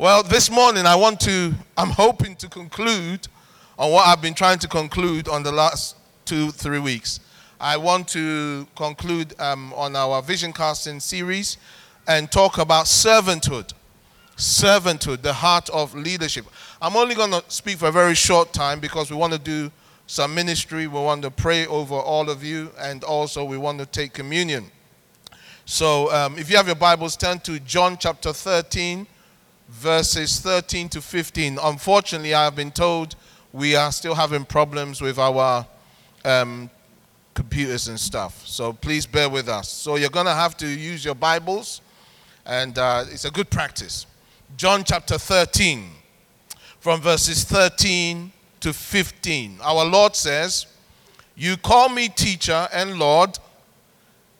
Well, this morning I want to, I'm hoping to conclude on what I've been trying to conclude on the last two, three weeks. I want to conclude um, on our vision casting series and talk about servanthood. Servanthood, the heart of leadership. I'm only going to speak for a very short time because we want to do some ministry. We want to pray over all of you, and also we want to take communion. So, um, if you have your Bibles, turn to John chapter 13 verses 13 to 15. Unfortunately, I have been told we are still having problems with our um, computers and stuff. So please bear with us. So you're going to have to use your Bibles, and uh, it's a good practice. John chapter 13, from verses 13 to 15. Our Lord says, You call me teacher and Lord,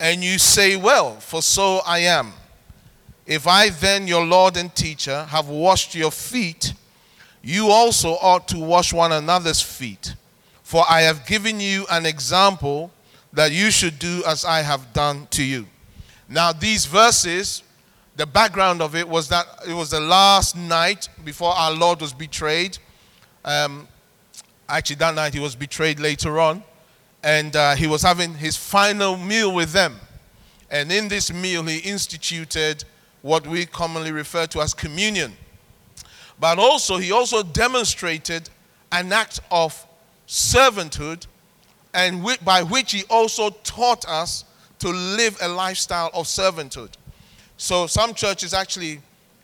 and you say, Well, for so I am. If I then, your Lord and teacher, have washed your feet, you also ought to wash one another's feet. For I have given you an example that you should do as I have done to you. Now, these verses, the background of it was that it was the last night before our Lord was betrayed. Um, actually, that night he was betrayed later on. And uh, he was having his final meal with them. And in this meal, he instituted what we commonly refer to as communion. But also, he also demonstrated an act of servanthood, and by which he also taught us to live a lifestyle of servanthood. So, some churches actually,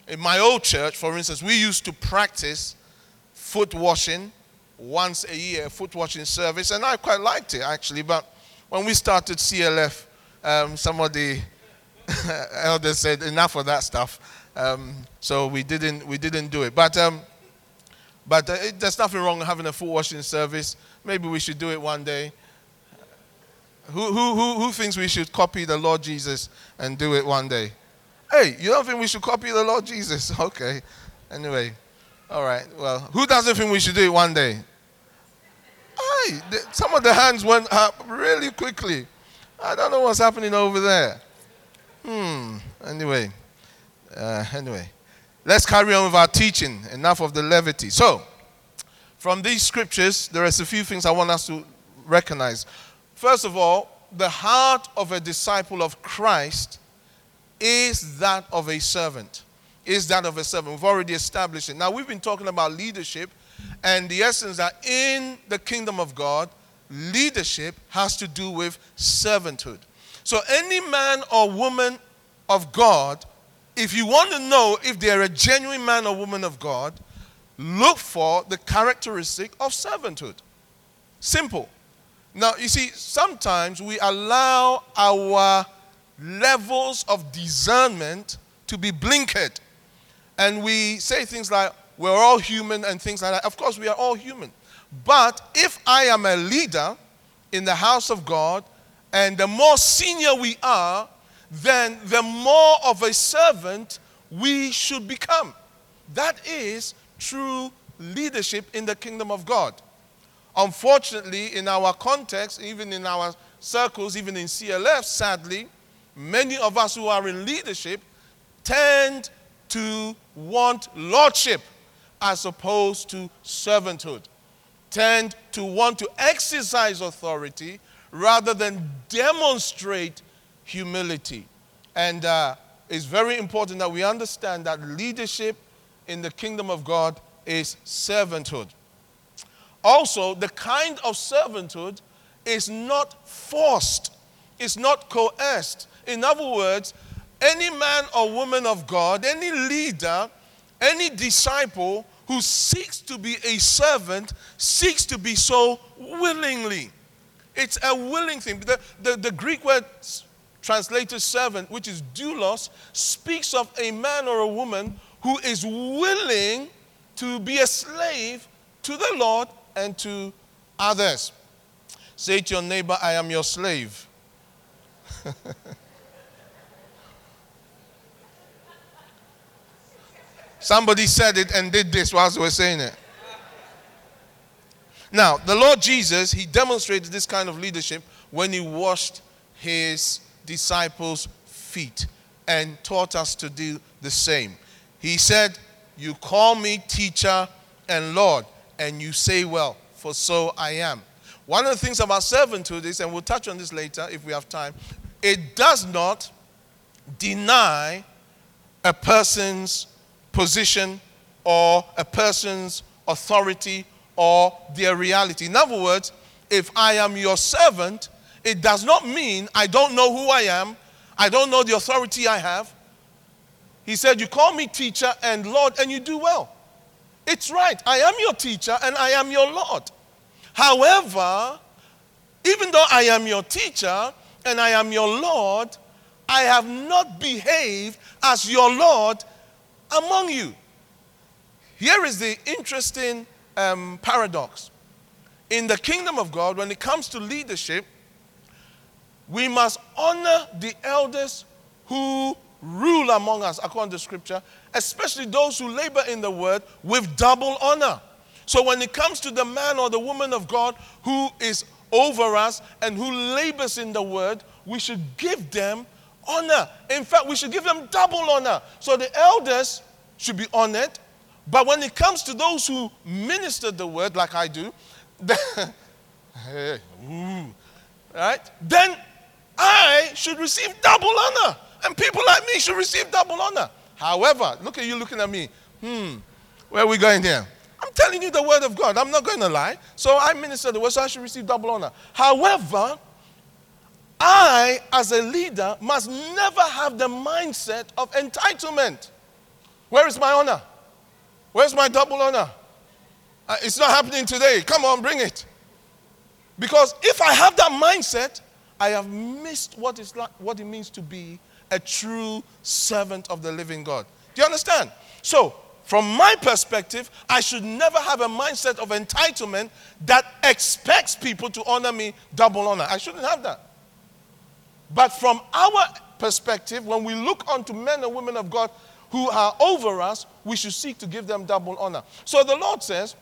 in my old church, for instance, we used to practice foot washing once a year, foot washing service, and I quite liked it actually. But when we started CLF, um, some of the elders said enough of that stuff. Um, so we didn't we didn't do it. But um, but uh, it, there's nothing wrong with having a foot washing service. Maybe we should do it one day. Who, who, who, who thinks we should copy the Lord Jesus and do it one day? Hey, you don't think we should copy the Lord Jesus? Okay. Anyway, all right. Well, who doesn't think we should do it one day? Hey, some of the hands went up really quickly. I don't know what's happening over there. Hmm. Anyway, uh, anyway, let's carry on with our teaching. Enough of the levity. So, from these scriptures, there is a few things I want us to recognize. First of all, the heart of a disciple of Christ is that of a servant. Is that of a servant. We've already established it. Now, we've been talking about leadership, and the essence that in the kingdom of God, leadership has to do with servanthood. So, any man or woman of God, if you want to know if they're a genuine man or woman of God, look for the characteristic of servanthood. Simple. Now, you see, sometimes we allow our levels of discernment to be blinkered. And we say things like, we're all human and things like that. Of course, we are all human. But if I am a leader in the house of God, and the more senior we are, then the more of a servant we should become. That is true leadership in the kingdom of God. Unfortunately, in our context, even in our circles, even in CLF, sadly, many of us who are in leadership tend to want lordship as opposed to servanthood, tend to want to exercise authority rather than demonstrate humility. And uh, it's very important that we understand that leadership in the kingdom of God is servanthood. Also, the kind of servanthood is not forced, it's not coerced. In other words, any man or woman of God, any leader, any disciple who seeks to be a servant seeks to be so willingly. It's a willing thing. The, the, the Greek word translated servant, which is doulos, speaks of a man or a woman who is willing to be a slave to the Lord and to others. Say to your neighbor, I am your slave. Somebody said it and did this whilst we were saying it. Now, the Lord Jesus, he demonstrated this kind of leadership when he washed his disciples' feet and taught us to do the same. He said, You call me teacher and Lord, and you say, Well, for so I am. One of the things about servanthood is, and we'll touch on this later if we have time, it does not deny a person's position or a person's authority or their reality. In other words, if I am your servant, it does not mean I don't know who I am, I don't know the authority I have. He said, You call me teacher and Lord, and you do well. It's right. I am your teacher and I am your Lord. However, even though I am your teacher and I am your Lord, I have not behaved as your Lord among you. Here is the interesting um, paradox. In the kingdom of God, when it comes to leadership, we must honor the elders who rule among us, according to scripture, especially those who labor in the word with double honor. So when it comes to the man or the woman of God who is over us and who labors in the word, we should give them honor. In fact, we should give them double honor. So the elders should be honored. But when it comes to those who minister the word, like I do, hey, ooh, right? Then I should receive double honor. And people like me should receive double honor. However, look at you looking at me. Hmm, where are we going here? I'm telling you the word of God. I'm not going to lie. So I minister the word, so I should receive double honor. However, I, as a leader, must never have the mindset of entitlement. Where is my honor? Where's my double honor? Uh, it's not happening today. Come on, bring it. Because if I have that mindset, I have missed like, what it means to be a true servant of the living God. Do you understand? So, from my perspective, I should never have a mindset of entitlement that expects people to honor me double honor. I shouldn't have that. But from our perspective, when we look unto men and women of God who are over us, we should seek to give them double honor. So the Lord says,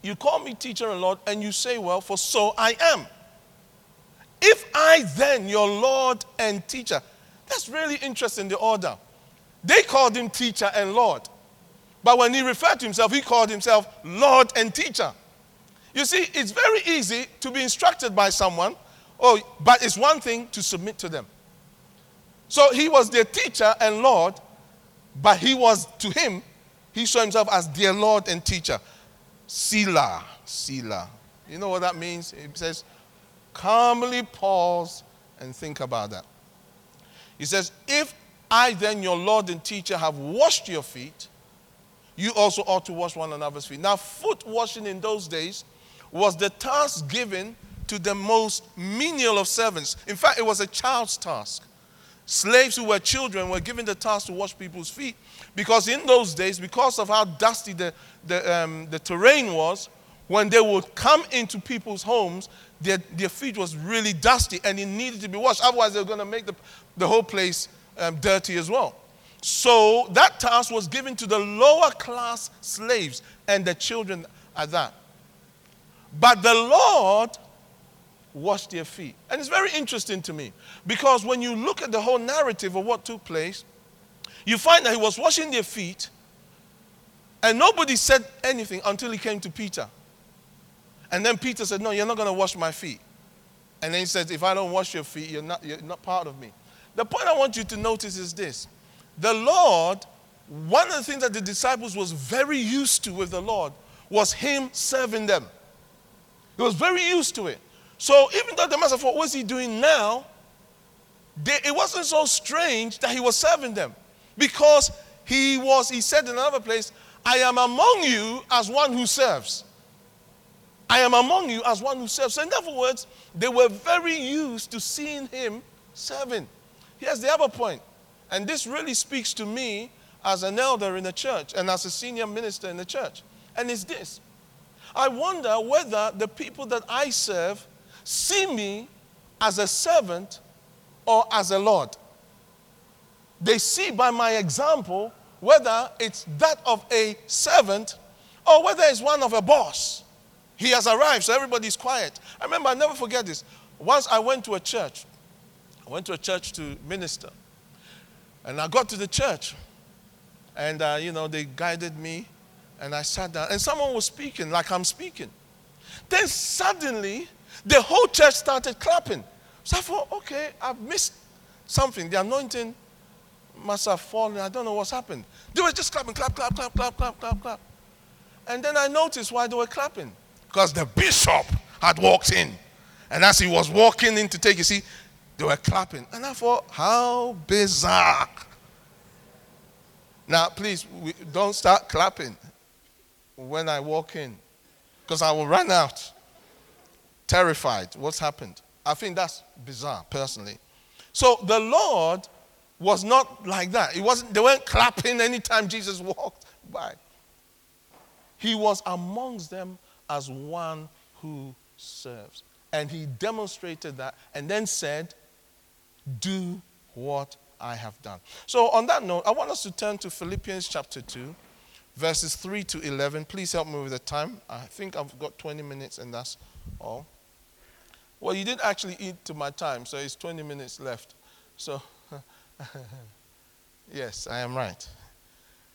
You call me teacher and Lord, and you say, Well, for so I am. If I then, your Lord and teacher, that's really interesting, the order. They called him teacher and Lord. But when he referred to himself, he called himself Lord and teacher. You see, it's very easy to be instructed by someone, oh, but it's one thing to submit to them. So he was their teacher and Lord, but he was to him, he saw himself as their Lord and teacher. Selah, Selah. You know what that means? It says, calmly pause and think about that. He says, If I then, your Lord and teacher, have washed your feet, you also ought to wash one another's feet. Now, foot washing in those days was the task given to the most menial of servants. In fact, it was a child's task. Slaves who were children were given the task to wash people's feet because in those days, because of how dusty the, the, um, the terrain was, when they would come into people's homes, their, their feet was really dusty and it needed to be washed. Otherwise, they were going to make the, the whole place um, dirty as well. So that task was given to the lower class slaves and the children at that. But the Lord washed their feet. And it's very interesting to me because when you look at the whole narrative of what took place, you find that he was washing their feet and nobody said anything until he came to Peter. And then Peter said, No, you're not going to wash my feet. And then he said, If I don't wash your feet, you're not, you're not part of me. The point I want you to notice is this the Lord, one of the things that the disciples was very used to with the Lord was him serving them. He was very used to it. So even though the master thought, what's he doing now? They, it wasn't so strange that he was serving them. Because he was, he said in another place, I am among you as one who serves. I am among you as one who serves. So, in other words, they were very used to seeing him serving. Here's the other point, and this really speaks to me as an elder in the church and as a senior minister in the church. And it's this I wonder whether the people that I serve see me as a servant or as a Lord. They see by my example whether it's that of a servant or whether it's one of a boss. He has arrived, so everybody's quiet. I remember, I never forget this. Once I went to a church, I went to a church to minister. And I got to the church. And, uh, you know, they guided me. And I sat down. And someone was speaking like I'm speaking. Then suddenly, the whole church started clapping. So I thought, okay, I've missed something. The anointing must have fallen. I don't know what's happened. They were just clapping, clap, clap, clap, clap, clap, clap, clap. And then I noticed why they were clapping. Because the bishop had walked in. And as he was walking in to take his seat, they were clapping. And I thought, how bizarre. Now, please, don't start clapping when I walk in. Because I will run out. Terrified. What's happened? I think that's bizarre, personally. So the Lord was not like that. It wasn't, they weren't clapping anytime Jesus walked by. He was amongst them as one who serves. And he demonstrated that and then said, Do what I have done. So, on that note, I want us to turn to Philippians chapter 2, verses 3 to 11. Please help me with the time. I think I've got 20 minutes, and that's all. Well, you didn't actually eat to my time, so it's 20 minutes left. So, yes, I am right.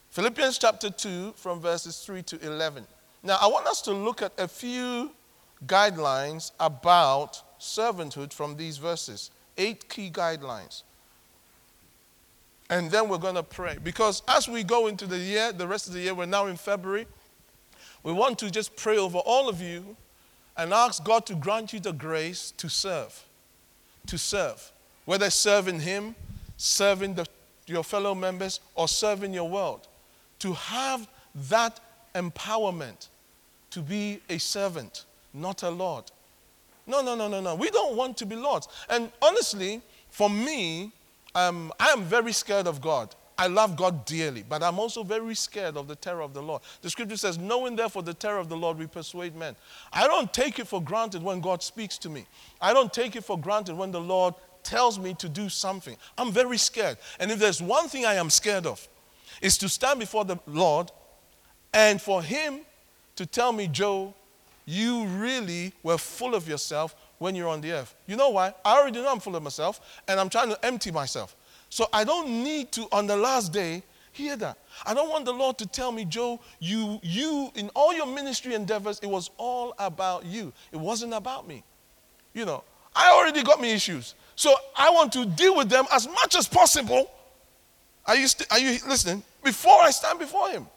Philippians chapter 2, from verses 3 to 11. Now, I want us to look at a few guidelines about servanthood from these verses. Eight key guidelines. And then we're going to pray. Because as we go into the year, the rest of the year, we're now in February, we want to just pray over all of you and ask God to grant you the grace to serve. To serve. Whether serving Him, serving the, your fellow members, or serving your world. To have that empowerment to be a servant, not a Lord. No, no, no, no, no. We don't want to be lords. And honestly, for me, um, I am very scared of God. I love God dearly, but I'm also very scared of the terror of the Lord. The scripture says, Knowing therefore the terror of the Lord, we persuade men. I don't take it for granted when God speaks to me. I don't take it for granted when the Lord tells me to do something. I'm very scared. And if there's one thing I am scared of, is to stand before the Lord and for Him to tell me, Joe, you really were full of yourself when you're on the earth. You know why? I already know I'm full of myself and I'm trying to empty myself. So I don't need to, on the last day, hear that. I don't want the Lord to tell me, Joe, you, you, in all your ministry endeavors, it was all about you. It wasn't about me. You know, I already got me issues. So I want to deal with them as much as possible. Are you, st- are you listening? Before I stand before Him.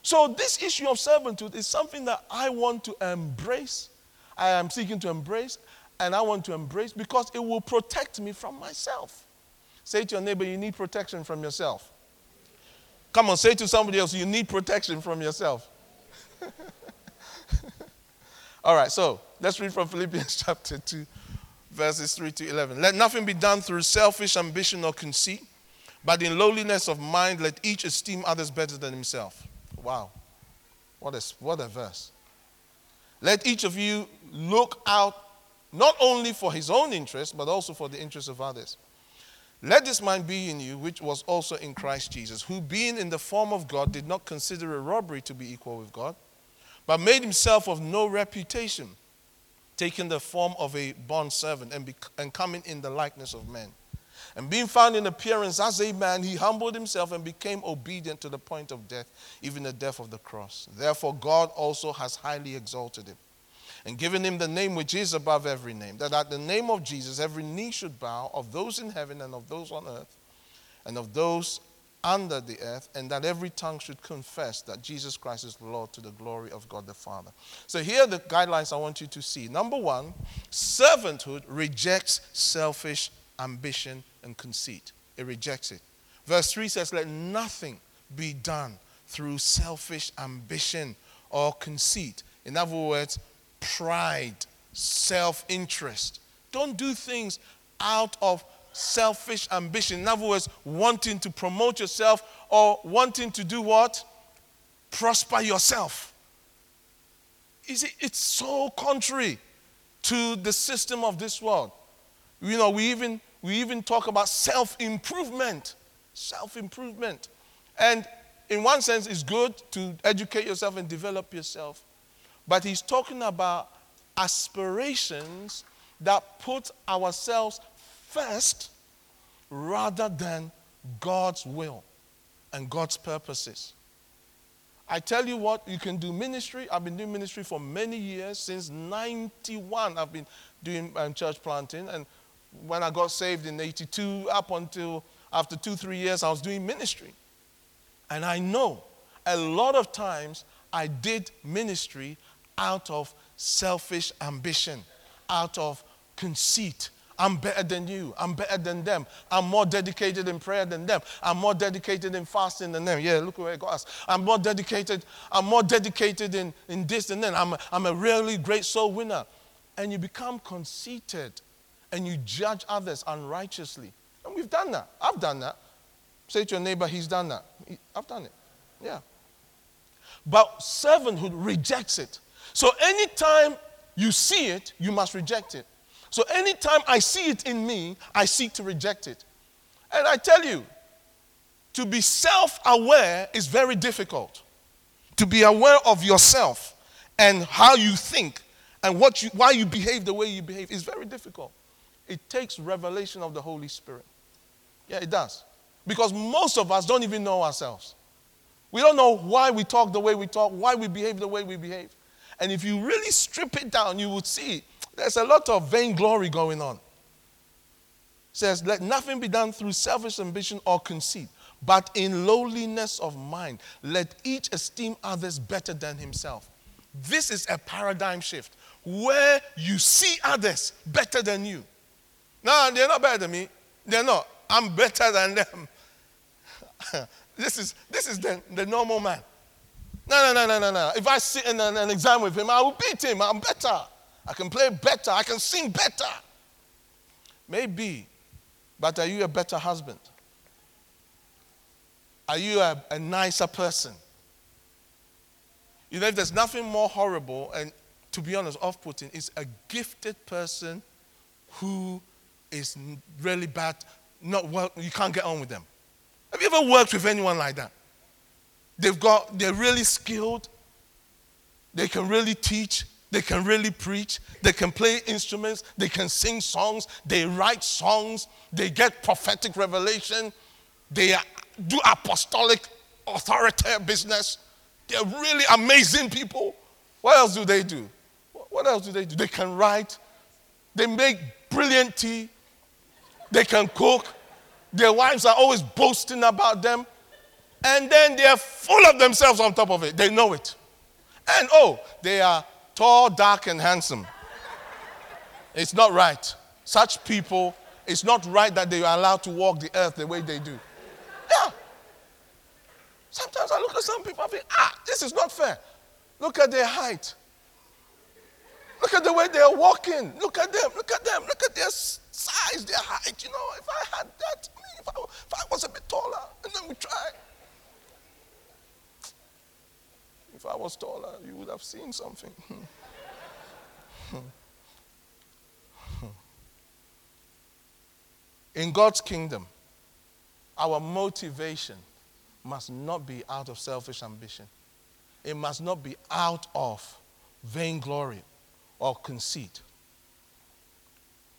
So this issue of servanthood is something that I want to embrace. I am seeking to embrace, and I want to embrace because it will protect me from myself. Say to your neighbor, you need protection from yourself. Come on, say to somebody else, you need protection from yourself. All right, so let's read from Philippians chapter 2, verses 3 to 11. Let nothing be done through selfish ambition or conceit, but in lowliness of mind, let each esteem others better than himself. Wow, what a, what a verse. Let each of you look out not only for his own interest, but also for the interest of others. Let this mind be in you, which was also in Christ Jesus, who, being in the form of God, did not consider a robbery to be equal with God, but made himself of no reputation, taking the form of a bond servant and, and coming in the likeness of men. And being found in appearance as a man, he humbled himself and became obedient to the point of death, even the death of the cross. Therefore, God also has highly exalted him and given him the name which is above every name, that at the name of Jesus every knee should bow of those in heaven and of those on earth and of those under the earth, and that every tongue should confess that Jesus Christ is Lord to the glory of God the Father. So, here are the guidelines I want you to see. Number one, servanthood rejects selfish ambition and conceit, it rejects it. Verse 3 says, Let nothing be done through selfish ambition or conceit. In other words, pride, self interest. Don't do things out of selfish ambition. In other words, wanting to promote yourself or wanting to do what? Prosper yourself. You see, it's so contrary to the system of this world. You know, we even we even talk about self-improvement. Self-improvement. And in one sense, it's good to educate yourself and develop yourself. But he's talking about aspirations that put ourselves first rather than God's will. and God's purposes. I tell you what, you can do ministry. I've been doing ministry for many years. Since 91, I've been doing um, church planting. And when I got saved in 82, up until after two, three years, I was doing ministry. And I know a lot of times I did ministry out of selfish ambition, out of conceit, I'm better than you. I'm better than them. I'm more dedicated in prayer than them. I'm more dedicated in fasting than them. Yeah, look where it got us. I'm more dedicated. I'm more dedicated in, in this than that. I'm a, I'm a really great soul winner. And you become conceited and you judge others unrighteously. And we've done that. I've done that. Say to your neighbor, he's done that. I've done it. Yeah. But servanthood rejects it. So anytime you see it, you must reject it. So anytime I see it in me, I seek to reject it. And I tell you, to be self aware is very difficult. To be aware of yourself and how you think and what you, why you behave the way you behave is very difficult. It takes revelation of the Holy Spirit. Yeah, it does. Because most of us don't even know ourselves. We don't know why we talk the way we talk, why we behave the way we behave. And if you really strip it down, you would see there's a lot of vainglory going on. It says, Let nothing be done through selfish ambition or conceit, but in lowliness of mind. Let each esteem others better than himself. This is a paradigm shift where you see others better than you. No, they're not better than me. They're not. I'm better than them. this is, this is the, the normal man. No, no, no, no, no, no. If I sit in an, an exam with him, I will beat him. I'm better. I can play better. I can sing better. Maybe. But are you a better husband? Are you a, a nicer person? You know, if there's nothing more horrible and, to be honest, off putting, is a gifted person who is really bad, not well, you can't get on with them. Have you ever worked with anyone like that? They've got, they're really skilled, they can really teach, they can really preach. They can play instruments. They can sing songs. They write songs. They get prophetic revelation. They do apostolic authority business. They're really amazing people. What else do they do? What else do they do? They can write. They make brilliant tea. They can cook. Their wives are always boasting about them. And then they're full of themselves on top of it. They know it. And oh, they are tall, dark, and handsome. It's not right. Such people, it's not right that they are allowed to walk the earth the way they do. Yeah. Sometimes I look at some people and think, ah, this is not fair. Look at their height. Look at the way they are walking. Look at them. Look at them. Look at their size, their height. You know, if I had that, if I, if I was a bit taller, and then we try. If I was taller, you would have seen something. Hmm. Hmm. Hmm. In God's kingdom, our motivation must not be out of selfish ambition. It must not be out of vainglory or conceit.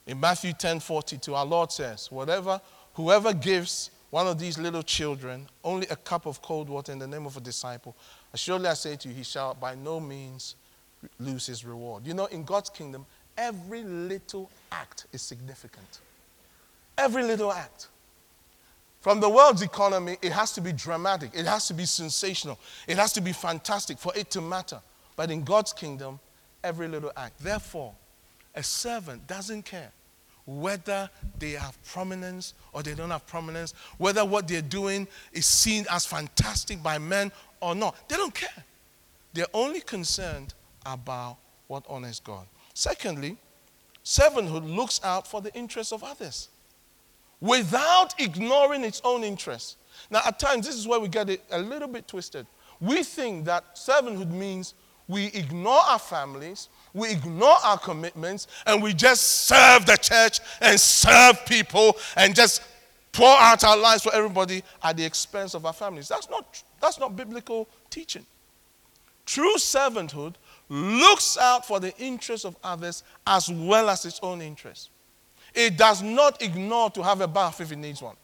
In Matthew 10 42, our Lord says, Whatever, whoever gives one of these little children only a cup of cold water in the name of a disciple Surely I say to you, he shall by no means lose his reward. You know, in God's kingdom, every little act is significant. Every little act. From the world's economy, it has to be dramatic, it has to be sensational, it has to be fantastic for it to matter. But in God's kingdom, every little act. Therefore, a servant doesn't care whether they have prominence or they don't have prominence, whether what they're doing is seen as fantastic by men or not. They don't care. They're only concerned about what honors God. Secondly, servanthood looks out for the interests of others without ignoring its own interests. Now, at times, this is where we get it a little bit twisted. We think that servanthood means we ignore our families, we ignore our commitments, and we just serve the church and serve people and just pour out our lives for everybody at the expense of our families. That's not, that's not biblical teaching. True servanthood looks out for the interests of others as well as its own interests. It does not ignore to have a bath if it needs one.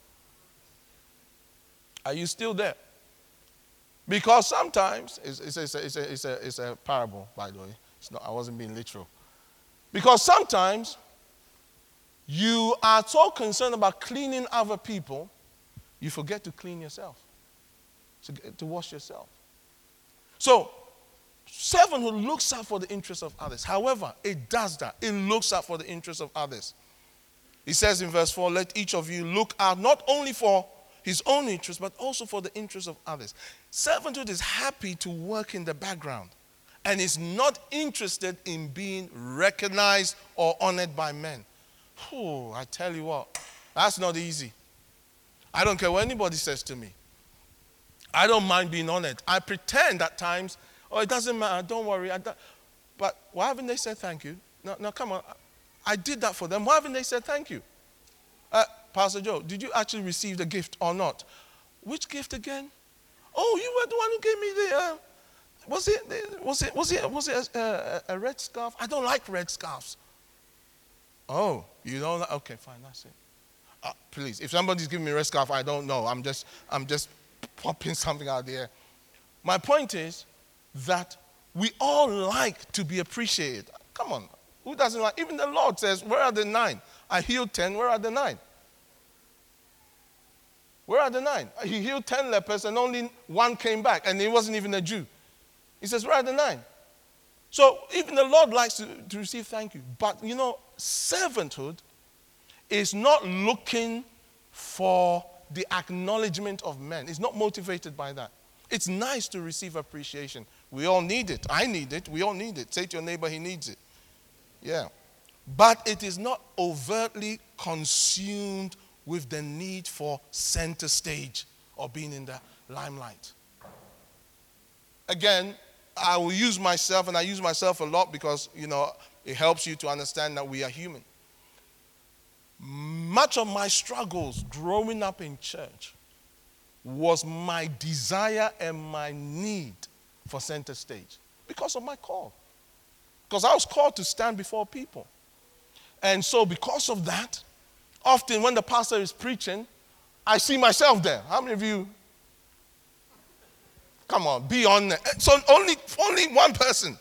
Are you still there? Because sometimes, it's, it's, it's, a, it's, a, it's, a, it's a parable, by the way. It's not, I wasn't being literal. Because sometimes you are so concerned about cleaning other people, you forget to clean yourself, to, to wash yourself. So, servanthood looks out for the interests of others. However, it does that. It looks out for the interests of others. He says in verse 4 let each of you look out not only for his own interest, but also for the interests of others. Servanthood is happy to work in the background and is not interested in being recognized or honored by men. Oh, I tell you what, that's not easy. I don't care what anybody says to me. I don't mind being honest. I pretend at times, oh, it doesn't matter, don't worry. Don't. but why haven't they said thank you? No, no, come on. I did that for them. Why haven't they said thank you? Uh, Pastor Joe, did you actually receive the gift or not? Which gift again? Oh, you were the one who gave me the. Uh, was it was it was it was it a, a, a, red scarf? I don't like red scarves. Oh, you don't. Okay, fine, that's it. Uh, please, if somebody's giving me a red scarf, I don't know. I'm just I'm just popping something out there. My point is that we all like to be appreciated. Come on, who doesn't like? Even the Lord says, "Where are the nine? I healed ten. Where are the nine? Where are the nine? He healed 10 lepers and only one came back, and he wasn't even a Jew. He says, Where are the nine? So even the Lord likes to, to receive thank you. But you know, servanthood is not looking for the acknowledgement of men, it's not motivated by that. It's nice to receive appreciation. We all need it. I need it. We all need it. Say to your neighbor, he needs it. Yeah. But it is not overtly consumed with the need for center stage or being in the limelight. Again, I will use myself, and I use myself a lot because, you know, it helps you to understand that we are human. Much of my struggles growing up in church was my desire and my need for center stage because of my call. Because I was called to stand before people. And so, because of that, Often, when the pastor is preaching, I see myself there. How many of you? Come on, be on there. So only only one person.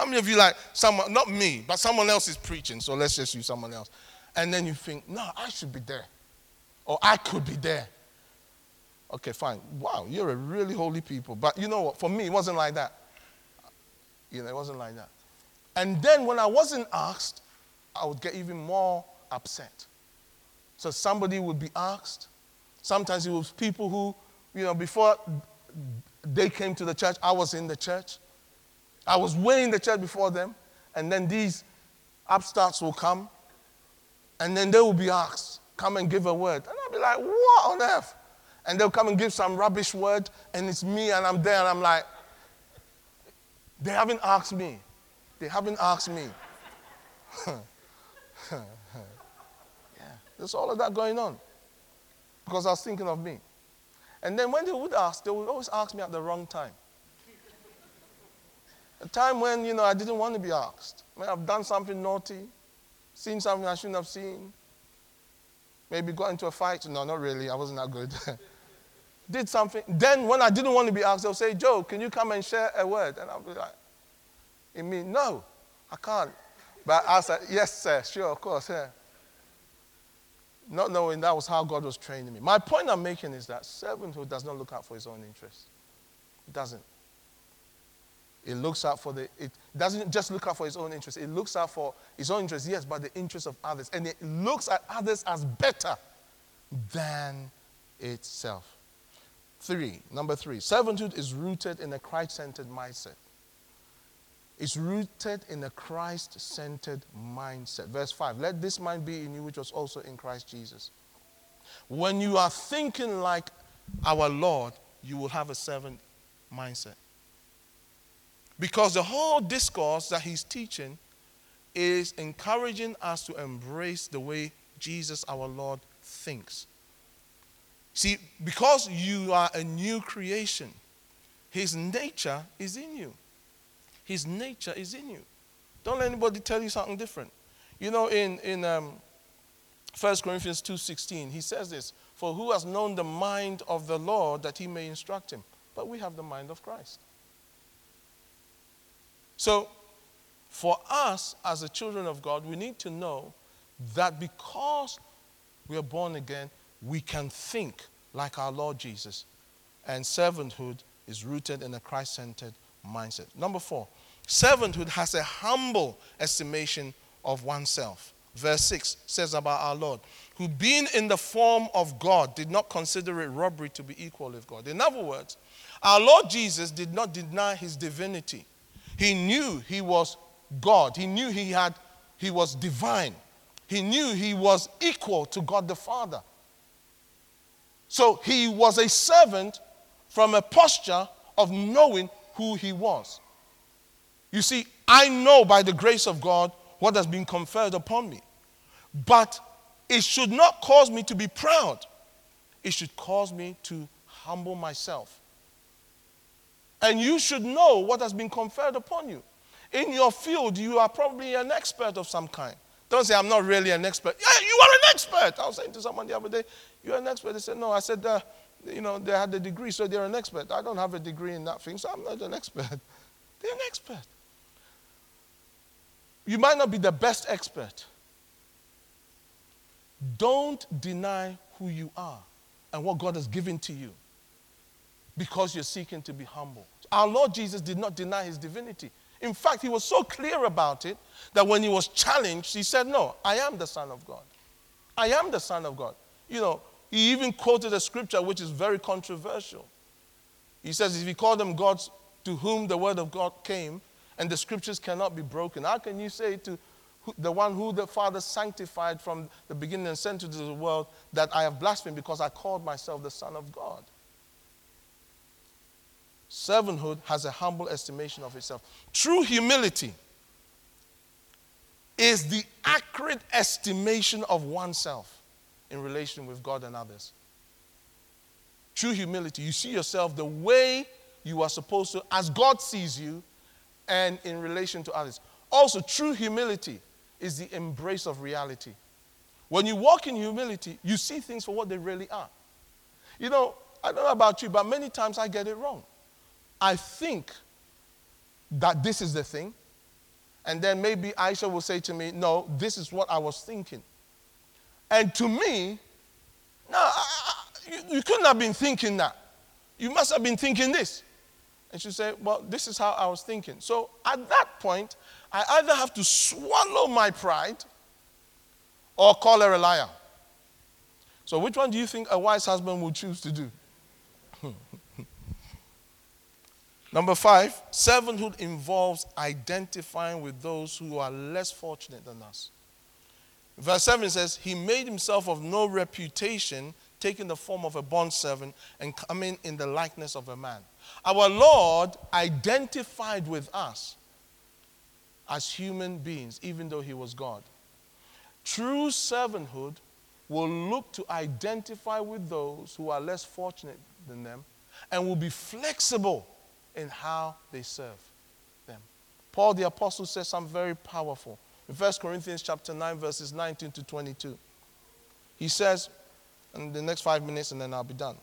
How many of you like someone, not me, but someone else is preaching? So let's just use someone else. And then you think, no, I should be there. Or I could be there. Okay, fine. Wow, you're a really holy people. But you know what? For me, it wasn't like that. You know, it wasn't like that. And then when I wasn't asked, I would get even more upset. So somebody would be asked. Sometimes it was people who, you know, before they came to the church, I was in the church. I was way the church before them. And then these upstarts will come. And then they will be asked, come and give a word. And I'll be like, what on earth? And they'll come and give some rubbish word. And it's me, and I'm there, and I'm like, they haven't asked me. They haven't asked me. yeah, There's all of that going on because I was thinking of me. And then when they would ask, they would always ask me at the wrong time. A time when, you know, I didn't want to be asked. When I've done something naughty, seen something I shouldn't have seen, maybe got into a fight. No, not really. I wasn't that good. Did something. Then when I didn't want to be asked, they'll say, Joe, can you come and share a word? And I'll be like, "You mean no, I can't. But I said, yes, sir, sure, of course, yeah not knowing that was how God was training me. My point I'm making is that servanthood does not look out for his own interest. It doesn't. It looks out for the, it doesn't just look out for his own interest. It looks out for his own interest, yes, but the interest of others. And it looks at others as better than itself. Three, number three, servanthood is rooted in a Christ centered mindset It's rooted in a Christ centered mindset. Verse 5 Let this mind be in you, which was also in Christ Jesus. When you are thinking like our Lord, you will have a servant mindset. Because the whole discourse that he's teaching is encouraging us to embrace the way Jesus, our Lord, thinks. See, because you are a new creation, his nature is in you. His nature is in you. Don't let anybody tell you something different. You know, in, in um, 1 Corinthians 2.16, he says this, For who has known the mind of the Lord that he may instruct him? But we have the mind of Christ. So, for us as the children of God, we need to know that because we are born again, we can think like our Lord Jesus. And servanthood is rooted in a Christ centered mindset. Number four, servanthood has a humble estimation of oneself. Verse 6 says about our Lord, who being in the form of God did not consider it robbery to be equal with God. In other words, our Lord Jesus did not deny his divinity. He knew he was God. He knew he had he was divine. He knew he was equal to God the Father. So he was a servant from a posture of knowing who he was. You see, I know by the grace of God what has been conferred upon me. But it should not cause me to be proud. It should cause me to humble myself. And you should know what has been conferred upon you. In your field, you are probably an expert of some kind. Don't say, I'm not really an expert. Yeah, you are an expert. I was saying to someone the other day, You're an expert. They said, No. I said, uh, You know, they had a degree, so they're an expert. I don't have a degree in that thing, so I'm not an expert. They're an expert. You might not be the best expert. Don't deny who you are and what God has given to you because you're seeking to be humble. Our Lord Jesus did not deny his divinity. In fact, he was so clear about it that when he was challenged, he said, No, I am the Son of God. I am the Son of God. You know, he even quoted a scripture which is very controversial. He says, If you call them gods to whom the word of God came, and the scriptures cannot be broken, how can you say to the one who the Father sanctified from the beginning and sent into the world that I have blasphemed because I called myself the Son of God? Servanthood has a humble estimation of itself. True humility is the accurate estimation of oneself in relation with God and others. True humility, you see yourself the way you are supposed to, as God sees you, and in relation to others. Also, true humility is the embrace of reality. When you walk in humility, you see things for what they really are. You know, I don't know about you, but many times I get it wrong. I think that this is the thing. And then maybe Aisha will say to me, No, this is what I was thinking. And to me, no, I, I, you, you couldn't have been thinking that. You must have been thinking this. And she said, Well, this is how I was thinking. So at that point, I either have to swallow my pride or call her a liar. So, which one do you think a wise husband would choose to do? Number five, servanthood involves identifying with those who are less fortunate than us. Verse 7 says, He made himself of no reputation, taking the form of a bondservant and coming in the likeness of a man. Our Lord identified with us as human beings, even though he was God. True servanthood will look to identify with those who are less fortunate than them and will be flexible in how they serve them. Paul the apostle says something very powerful. In 1 Corinthians chapter 9 verses 19 to 22. He says in the next 5 minutes and then I'll be done.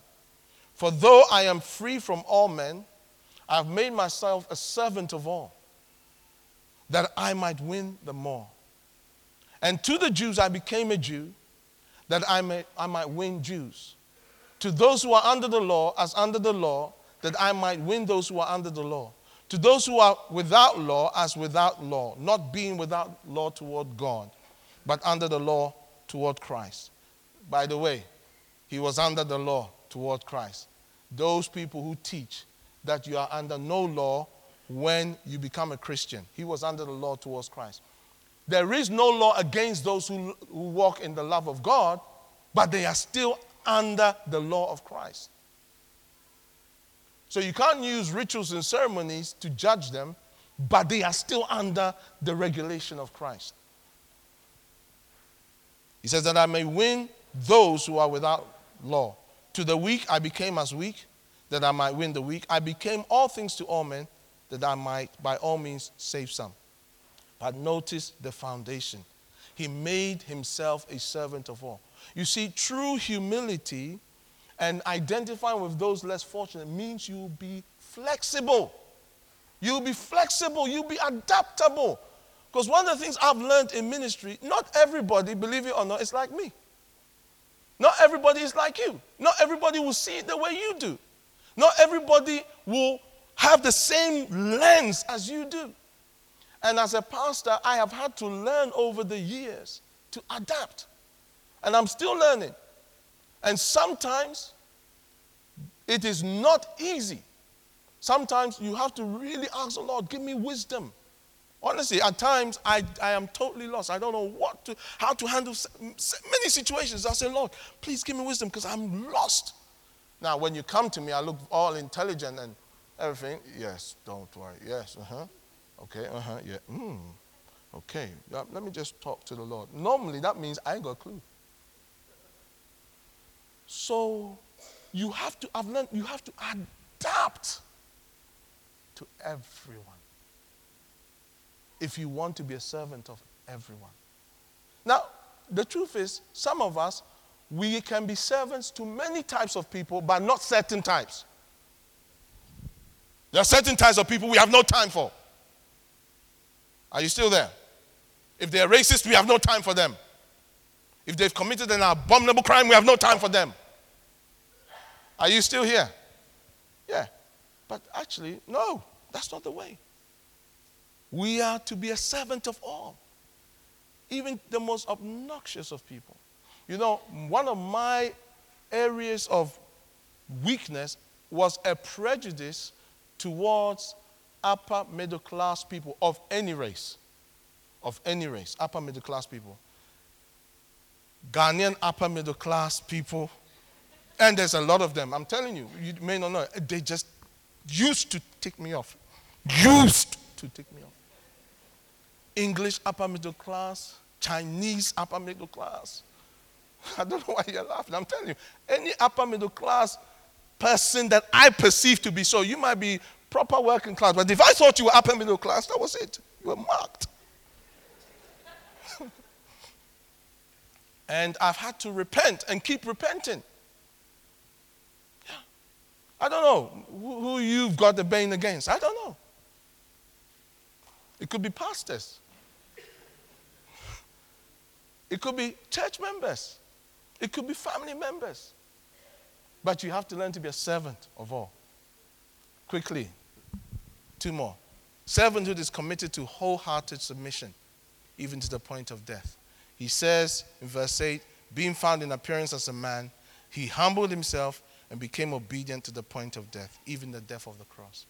For though I am free from all men, I have made myself a servant of all that I might win the more. And to the Jews I became a Jew, that I, may, I might win Jews. To those who are under the law, as under the law, that I might win those who are under the law. To those who are without law, as without law, not being without law toward God, but under the law toward Christ. By the way, he was under the law toward Christ. Those people who teach that you are under no law when you become a Christian. He was under the law towards Christ. There is no law against those who, who walk in the love of God, but they are still under the law of Christ. So you can't use rituals and ceremonies to judge them, but they are still under the regulation of Christ. He says that I may win those who are without law. To the weak I became as weak, that I might win the weak. I became all things to all men that I might by all means save some. But notice the foundation. He made himself a servant of all. You see, true humility and identifying with those less fortunate means you'll be flexible. You'll be flexible, you'll be adaptable. Because one of the things I've learned in ministry, not everybody, believe it or not, is like me. Not everybody is like you. Not everybody will see it the way you do. Not everybody will have the same lens as you do. And as a pastor, I have had to learn over the years to adapt. And I'm still learning. And sometimes it is not easy. Sometimes you have to really ask the Lord, give me wisdom. Honestly, at times I, I am totally lost. I don't know what to, how to handle many situations. I say, Lord, please give me wisdom because I'm lost. Now, when you come to me, I look all intelligent and everything. Yes, don't worry. Yes, uh huh. Okay, uh huh, yeah. Mm. Okay, let me just talk to the Lord. Normally, that means I ain't got a clue. So, you have to, I've learned, you have to adapt to everyone if you want to be a servant of everyone. Now, the truth is, some of us, we can be servants to many types of people, but not certain types. There are certain types of people we have no time for. Are you still there? If they're racist, we have no time for them. If they've committed an abominable crime, we have no time for them. Are you still here? Yeah. But actually, no, that's not the way. We are to be a servant of all, even the most obnoxious of people. You know, one of my areas of weakness was a prejudice towards upper middle class people of any race. Of any race, upper middle class people. Ghanaian upper middle class people, and there's a lot of them. I'm telling you, you may not know, they just used to take me off. Used to take me off. English upper middle class, Chinese upper middle class. I don't know why you're laughing. I'm telling you, any upper middle class person that I perceive to be so, you might be proper working class, but if I thought you were upper middle class, that was it. You were marked. And I've had to repent and keep repenting. Yeah. I don't know who you've got the bane against. I don't know. It could be pastors. It could be church members. It could be family members. But you have to learn to be a servant of all. Quickly, two more. Servanthood is committed to wholehearted submission, even to the point of death. He says in verse 8, being found in appearance as a man, he humbled himself and became obedient to the point of death, even the death of the cross.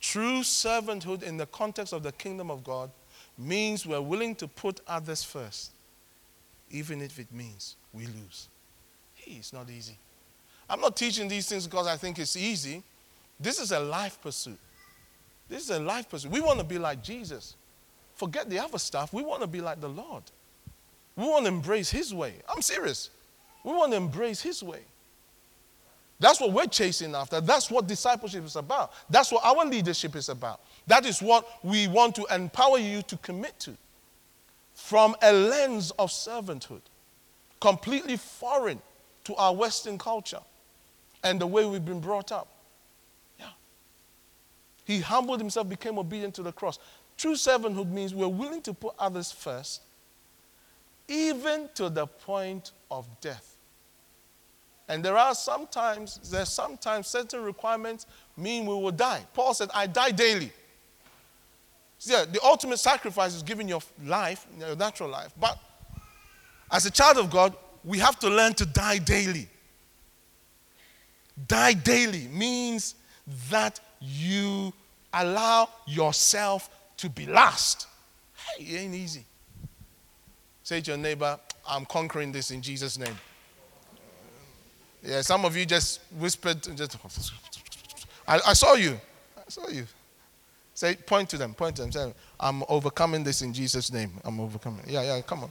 True servanthood in the context of the kingdom of God means we're willing to put others first even if it means we lose. Hey, it's not easy. I'm not teaching these things because I think it's easy. This is a life pursuit. This is a life pursuit. We want to be like Jesus. Forget the other stuff. We want to be like the Lord. We want to embrace His way. I'm serious. We want to embrace His way. That's what we're chasing after. That's what discipleship is about. That's what our leadership is about. That is what we want to empower you to commit to from a lens of servanthood, completely foreign to our Western culture and the way we've been brought up. Yeah. He humbled himself, became obedient to the cross. True servanthood means we're willing to put others first, even to the point of death. And there are sometimes, there's sometimes certain requirements mean we will die. Paul said, I die daily. Yeah, the ultimate sacrifice is giving your life, your natural life. But as a child of God, we have to learn to die daily. Die daily means that you allow yourself to be last. Hey, it ain't easy. Say to your neighbor, I'm conquering this in Jesus' name. Yeah, some of you just whispered, just, I, I saw you. I saw you. Say, point to them, point to them. Say, I'm overcoming this in Jesus' name. I'm overcoming. Yeah, yeah, come on.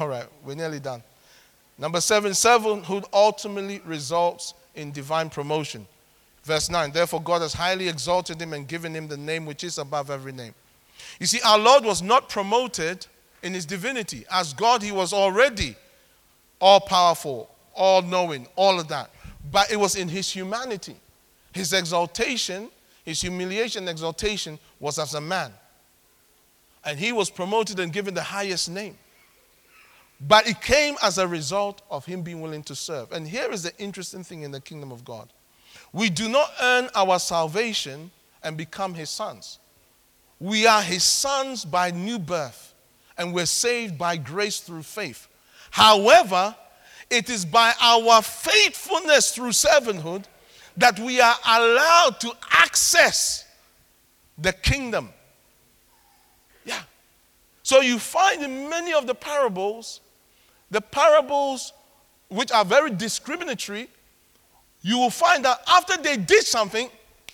All right, we're nearly done. Number seven, servanthood ultimately results in divine promotion. Verse 9, therefore God has highly exalted him and given him the name which is above every name. You see, our Lord was not promoted in his divinity. As God, he was already all powerful, all knowing, all of that. But it was in his humanity. His exaltation, his humiliation, exaltation was as a man. And he was promoted and given the highest name. But it came as a result of him being willing to serve. And here is the interesting thing in the kingdom of God we do not earn our salvation and become his sons. We are his sons by new birth, and we're saved by grace through faith. However, it is by our faithfulness through servanthood that we are allowed to access the kingdom. Yeah. So you find in many of the parables, the parables which are very discriminatory, you will find that after they did something,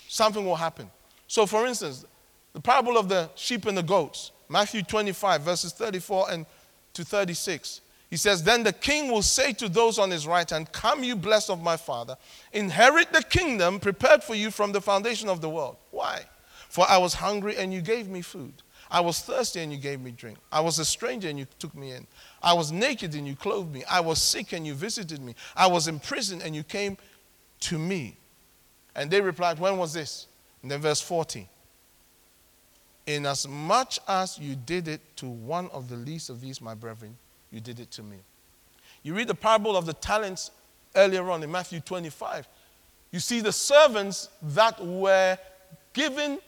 something will happen. So, for instance, the parable of the sheep and the goats, Matthew 25, verses 34 and to 36. He says, Then the king will say to those on his right hand, Come, you blessed of my father, inherit the kingdom prepared for you from the foundation of the world. Why? For I was hungry and you gave me food. I was thirsty and you gave me drink. I was a stranger and you took me in. I was naked and you clothed me. I was sick and you visited me. I was in prison and you came to me. And they replied, When was this? And then verse 40. Inasmuch as you did it to one of the least of these, my brethren, you did it to me. You read the parable of the talents earlier on in Matthew 25. You see the servants that were given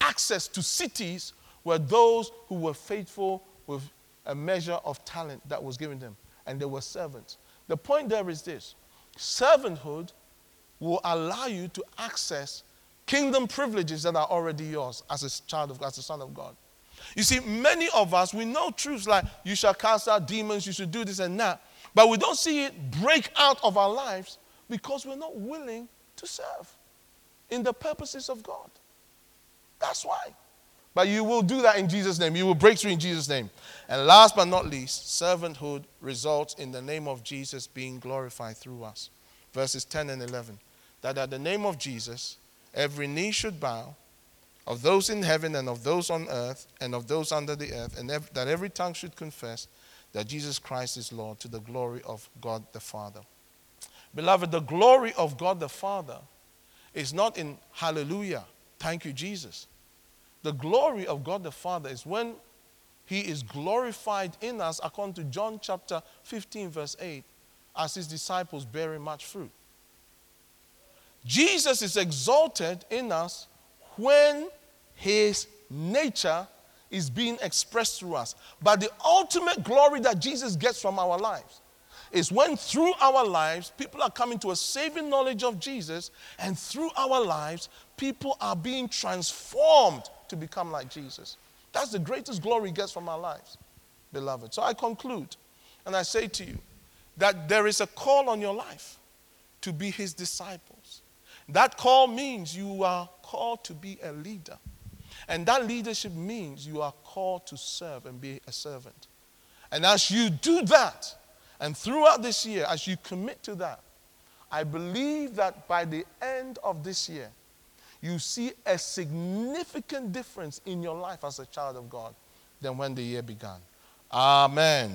access to cities were those who were faithful with a measure of talent that was given them, and they were servants. The point there is this servanthood will allow you to access kingdom privileges that are already yours as a child of God, as a son of God. You see, many of us, we know truths like you shall cast out demons, you should do this and that, but we don't see it break out of our lives because we're not willing to serve in the purposes of God. That's why. But you will do that in Jesus' name. You will break through in Jesus' name. And last but not least, servanthood results in the name of Jesus being glorified through us. Verses 10 and 11. That at the name of Jesus, every knee should bow of those in heaven and of those on earth and of those under the earth, and ev- that every tongue should confess that Jesus Christ is Lord to the glory of God the Father. Beloved, the glory of God the Father is not in hallelujah, thank you, Jesus. The glory of God the Father is when He is glorified in us, according to John chapter 15, verse 8, as His disciples bearing much fruit. Jesus is exalted in us when his nature is being expressed through us. But the ultimate glory that Jesus gets from our lives is when through our lives people are coming to a saving knowledge of Jesus, and through our lives people are being transformed to become like Jesus. That's the greatest glory gets from our lives, beloved. So I conclude and I say to you that there is a call on your life to be his disciples. That call means you are called to be a leader. And that leadership means you are called to serve and be a servant. And as you do that, and throughout this year, as you commit to that, I believe that by the end of this year, you see a significant difference in your life as a child of God than when the year began. Amen.